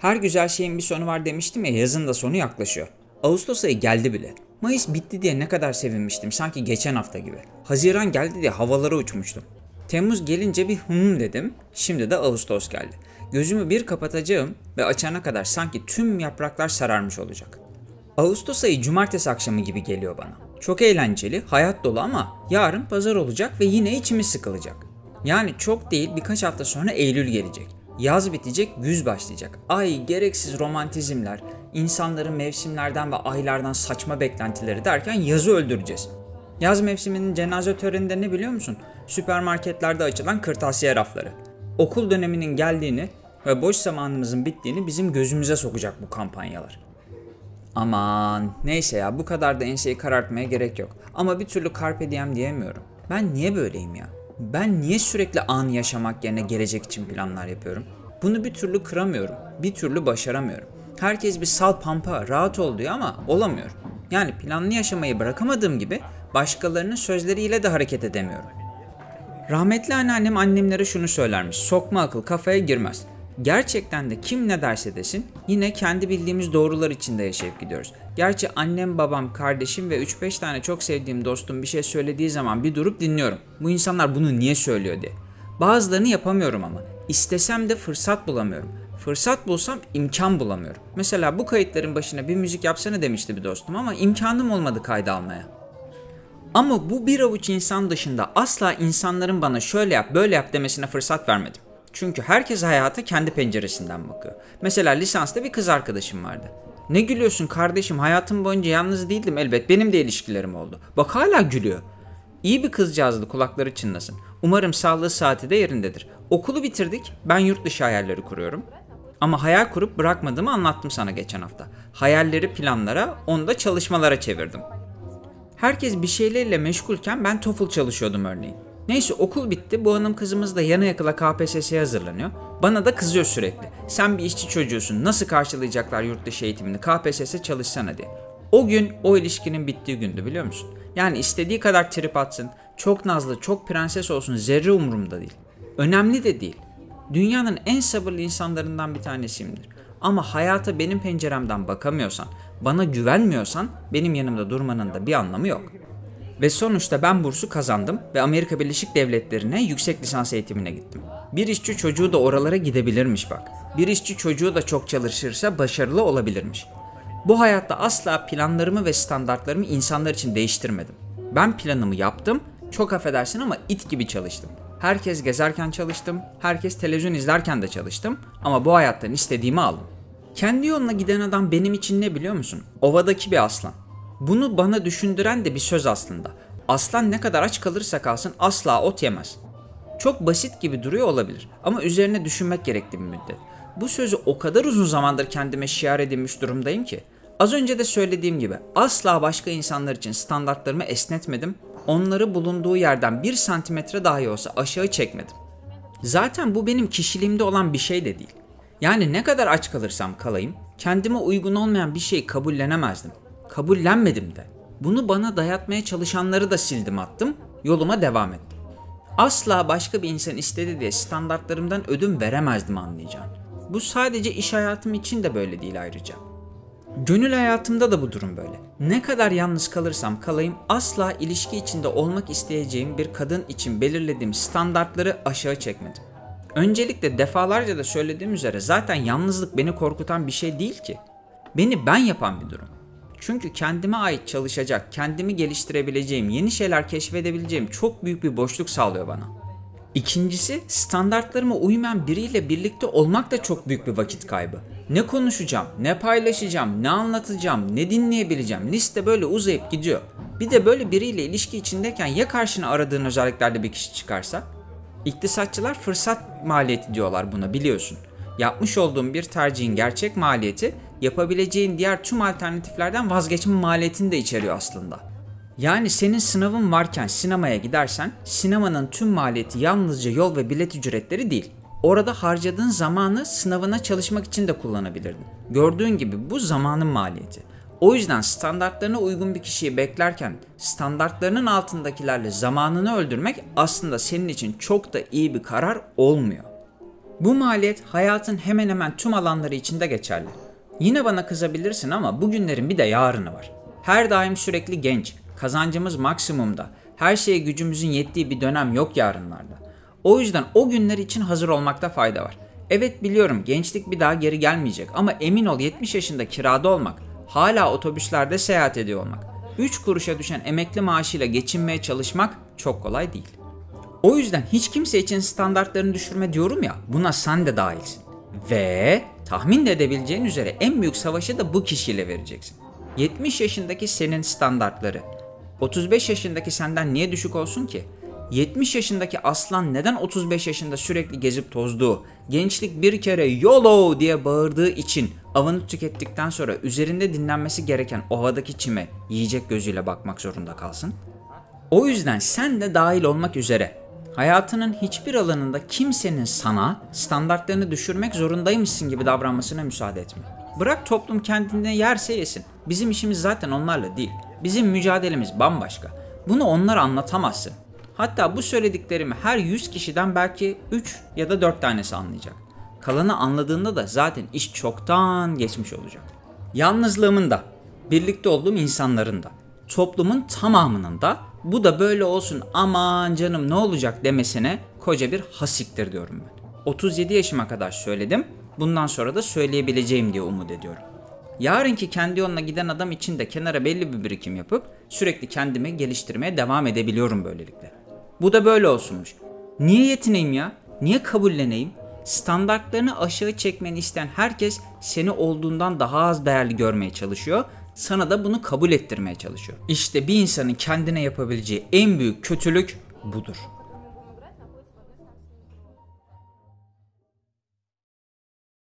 Her güzel şeyin bir sonu var demiştim ya yazın da sonu yaklaşıyor. Ağustos ayı geldi bile. Mayıs bitti diye ne kadar sevinmiştim sanki geçen hafta gibi. Haziran geldi diye havalara uçmuştum. Temmuz gelince bir hım dedim. Şimdi de Ağustos geldi. Gözümü bir kapatacağım ve açana kadar sanki tüm yapraklar sararmış olacak. Ağustos ayı cumartesi akşamı gibi geliyor bana. Çok eğlenceli, hayat dolu ama yarın pazar olacak ve yine içimiz sıkılacak. Yani çok değil birkaç hafta sonra Eylül gelecek. Yaz bitecek, güz başlayacak. Ay gereksiz romantizmler, insanların mevsimlerden ve aylardan saçma beklentileri derken yazı öldüreceğiz. Yaz mevsiminin cenaze töreninde ne biliyor musun? Süpermarketlerde açılan kırtasiye rafları. Okul döneminin geldiğini ve boş zamanımızın bittiğini bizim gözümüze sokacak bu kampanyalar. Aman neyse ya bu kadar da enseyi karartmaya gerek yok. Ama bir türlü carpe diem diyemiyorum. Ben niye böyleyim ya? Ben niye sürekli an yaşamak yerine gelecek için planlar yapıyorum? Bunu bir türlü kıramıyorum. Bir türlü başaramıyorum. Herkes bir sal pampa, rahat ol diyor ama olamıyor. Yani planlı yaşamayı bırakamadığım gibi başkalarının sözleriyle de hareket edemiyorum. Rahmetli anneannem annemlere şunu söylermiş. Sokma akıl kafaya girmez. Gerçekten de kim ne derse desin yine kendi bildiğimiz doğrular içinde yaşayıp gidiyoruz. Gerçi annem, babam, kardeşim ve 3-5 tane çok sevdiğim dostum bir şey söylediği zaman bir durup dinliyorum. Bu insanlar bunu niye söylüyor diye. Bazılarını yapamıyorum ama. İstesem de fırsat bulamıyorum. Fırsat bulsam imkan bulamıyorum. Mesela bu kayıtların başına bir müzik yapsana demişti bir dostum ama imkanım olmadı kayda almaya. Ama bu bir avuç insan dışında asla insanların bana şöyle yap böyle yap demesine fırsat vermedim. Çünkü herkes hayata kendi penceresinden bakıyor. Mesela lisansta bir kız arkadaşım vardı. Ne gülüyorsun kardeşim hayatım boyunca yalnız değildim elbet benim de ilişkilerim oldu. Bak hala gülüyor. İyi bir kızcağızdı kulakları çınlasın. Umarım sağlığı saati de yerindedir. Okulu bitirdik ben yurt dışı hayalleri kuruyorum. Ama hayal kurup bırakmadığımı anlattım sana geçen hafta. Hayalleri planlara, onu da çalışmalara çevirdim. Herkes bir şeylerle meşgulken ben TOEFL çalışıyordum örneğin. Neyse okul bitti. Bu hanım kızımız da yana yakıla KPSS'ye hazırlanıyor. Bana da kızıyor sürekli. Sen bir işçi çocuğusun. Nasıl karşılayacaklar yurt dışı eğitimini? KPSS çalışsana diye. O gün o ilişkinin bittiği gündü biliyor musun? Yani istediği kadar trip atsın. Çok nazlı, çok prenses olsun. Zerre umurumda değil. Önemli de değil. Dünyanın en sabırlı insanlarından bir tanesiyimdir. Ama hayata benim penceremden bakamıyorsan, bana güvenmiyorsan benim yanımda durmanın da bir anlamı yok. Ve sonuçta ben bursu kazandım ve Amerika Birleşik Devletleri'ne yüksek lisans eğitimine gittim. Bir işçi çocuğu da oralara gidebilirmiş bak. Bir işçi çocuğu da çok çalışırsa başarılı olabilirmiş. Bu hayatta asla planlarımı ve standartlarımı insanlar için değiştirmedim. Ben planımı yaptım, çok affedersin ama it gibi çalıştım. Herkes gezerken çalıştım, herkes televizyon izlerken de çalıştım ama bu hayattan istediğimi aldım. Kendi yoluna giden adam benim için ne biliyor musun? Ovadaki bir aslan. Bunu bana düşündüren de bir söz aslında. Aslan ne kadar aç kalırsa kalsın asla ot yemez. Çok basit gibi duruyor olabilir ama üzerine düşünmek gerekli bir müddet. Bu sözü o kadar uzun zamandır kendime şiar edinmiş durumdayım ki. Az önce de söylediğim gibi asla başka insanlar için standartlarımı esnetmedim. Onları bulunduğu yerden bir santimetre dahi olsa aşağı çekmedim. Zaten bu benim kişiliğimde olan bir şey de değil. Yani ne kadar aç kalırsam kalayım, kendime uygun olmayan bir şeyi kabullenemezdim. Kabullenmedim de. Bunu bana dayatmaya çalışanları da sildim attım, yoluma devam ettim. Asla başka bir insan istedi diye standartlarımdan ödün veremezdim anlayacağın. Bu sadece iş hayatım için de böyle değil ayrıca. Gönül hayatımda da bu durum böyle. Ne kadar yalnız kalırsam kalayım asla ilişki içinde olmak isteyeceğim bir kadın için belirlediğim standartları aşağı çekmedim. Öncelikle defalarca da söylediğim üzere zaten yalnızlık beni korkutan bir şey değil ki. Beni ben yapan bir durum. Çünkü kendime ait çalışacak, kendimi geliştirebileceğim, yeni şeyler keşfedebileceğim çok büyük bir boşluk sağlıyor bana. İkincisi standartlarıma uymayan biriyle birlikte olmak da çok büyük bir vakit kaybı. Ne konuşacağım, ne paylaşacağım, ne anlatacağım, ne dinleyebileceğim liste böyle uzayıp gidiyor. Bir de böyle biriyle ilişki içindeyken ya karşına aradığın özelliklerde bir kişi çıkarsa? İktisatçılar fırsat maliyeti diyorlar buna biliyorsun. Yapmış olduğun bir tercihin gerçek maliyeti yapabileceğin diğer tüm alternatiflerden vazgeçme maliyetini de içeriyor aslında. Yani senin sınavın varken sinemaya gidersen sinemanın tüm maliyeti yalnızca yol ve bilet ücretleri değil. Orada harcadığın zamanı sınavına çalışmak için de kullanabilirdin. Gördüğün gibi bu zamanın maliyeti. O yüzden standartlarına uygun bir kişiyi beklerken standartlarının altındakilerle zamanını öldürmek aslında senin için çok da iyi bir karar olmuyor. Bu maliyet hayatın hemen hemen tüm alanları içinde geçerli. Yine bana kızabilirsin ama bugünlerin bir de yarını var. Her daim sürekli genç, kazancımız maksimumda, her şeye gücümüzün yettiği bir dönem yok yarınlarda. O yüzden o günler için hazır olmakta fayda var. Evet biliyorum gençlik bir daha geri gelmeyecek ama emin ol 70 yaşında kirada olmak, hala otobüslerde seyahat ediyor olmak, 3 kuruşa düşen emekli maaşıyla geçinmeye çalışmak çok kolay değil. O yüzden hiç kimse için standartlarını düşürme diyorum ya, buna sen de dahilsin. Ve tahmin de edebileceğin üzere en büyük savaşı da bu kişiyle vereceksin. 70 yaşındaki senin standartları 35 yaşındaki senden niye düşük olsun ki? 70 yaşındaki aslan neden 35 yaşında sürekli gezip tozduğu, gençlik bir kere YOLO diye bağırdığı için avını tükettikten sonra üzerinde dinlenmesi gereken ovadaki çime yiyecek gözüyle bakmak zorunda kalsın? O yüzden sen de dahil olmak üzere hayatının hiçbir alanında kimsenin sana standartlarını düşürmek zorundaymışsın gibi davranmasına müsaade etme. Bırak toplum kendine yerse yesin. Bizim işimiz zaten onlarla değil. Bizim mücadelemiz bambaşka. Bunu onlara anlatamazsın. Hatta bu söylediklerimi her 100 kişiden belki 3 ya da 4 tanesi anlayacak. Kalanı anladığında da zaten iş çoktan geçmiş olacak. Yalnızlığımın da, birlikte olduğum insanların da, toplumun tamamının da bu da böyle olsun aman canım ne olacak demesine koca bir hasiktir diyorum ben. 37 yaşıma kadar söyledim. Bundan sonra da söyleyebileceğim diye umut ediyorum. Yarınki kendi yoluna giden adam için de kenara belli bir birikim yapıp sürekli kendimi geliştirmeye devam edebiliyorum böylelikle. Bu da böyle olsunmuş. Niye yetineyim ya? Niye kabulleneyim? Standartlarını aşağı çekmeni isteyen herkes seni olduğundan daha az değerli görmeye çalışıyor. Sana da bunu kabul ettirmeye çalışıyor. İşte bir insanın kendine yapabileceği en büyük kötülük budur.